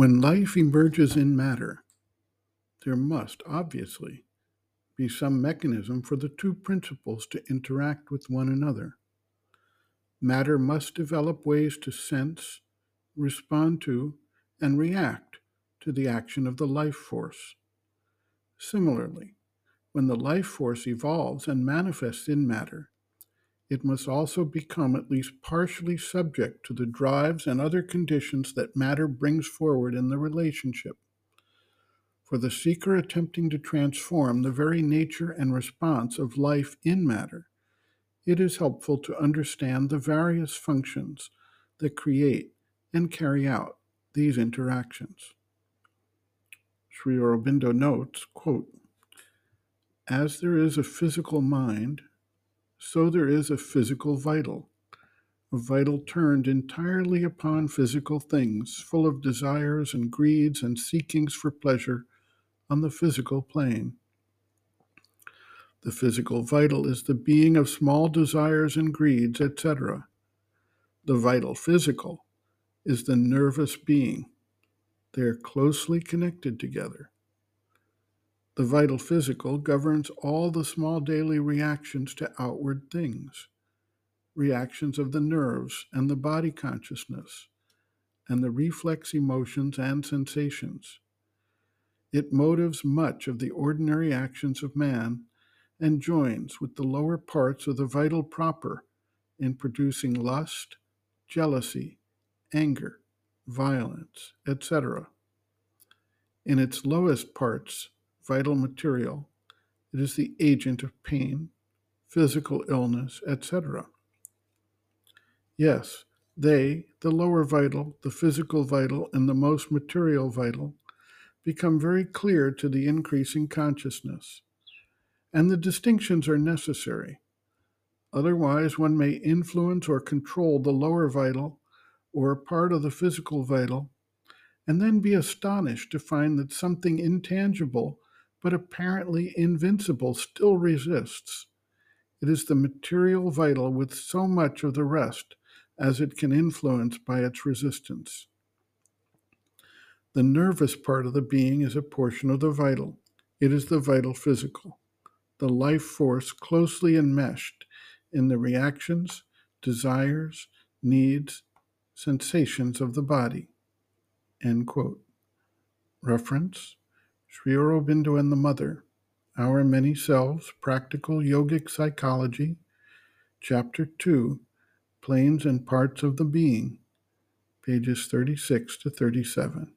When life emerges in matter, there must obviously be some mechanism for the two principles to interact with one another. Matter must develop ways to sense, respond to, and react to the action of the life force. Similarly, when the life force evolves and manifests in matter, it must also become at least partially subject to the drives and other conditions that matter brings forward in the relationship. For the seeker attempting to transform the very nature and response of life in matter, it is helpful to understand the various functions that create and carry out these interactions. Sri Aurobindo notes, quote, As there is a physical mind, so there is a physical vital, a vital turned entirely upon physical things, full of desires and greeds and seekings for pleasure on the physical plane. The physical vital is the being of small desires and greeds, etc. The vital physical is the nervous being. They are closely connected together. The vital physical governs all the small daily reactions to outward things, reactions of the nerves and the body consciousness, and the reflex emotions and sensations. It motives much of the ordinary actions of man and joins with the lower parts of the vital proper in producing lust, jealousy, anger, violence, etc. In its lowest parts, vital material. It is the agent of pain, physical illness, etc. Yes, they, the lower vital, the physical vital, and the most material vital, become very clear to the increasing consciousness. And the distinctions are necessary. Otherwise, one may influence or control the lower vital or a part of the physical vital, and then be astonished to find that something intangible but apparently invincible, still resists. It is the material vital with so much of the rest as it can influence by its resistance. The nervous part of the being is a portion of the vital. It is the vital physical, the life force closely enmeshed in the reactions, desires, needs, sensations of the body. Reference Sri Aurobindo and the Mother, Our Many Selves, Practical Yogic Psychology, Chapter 2, Planes and Parts of the Being, pages 36 to 37.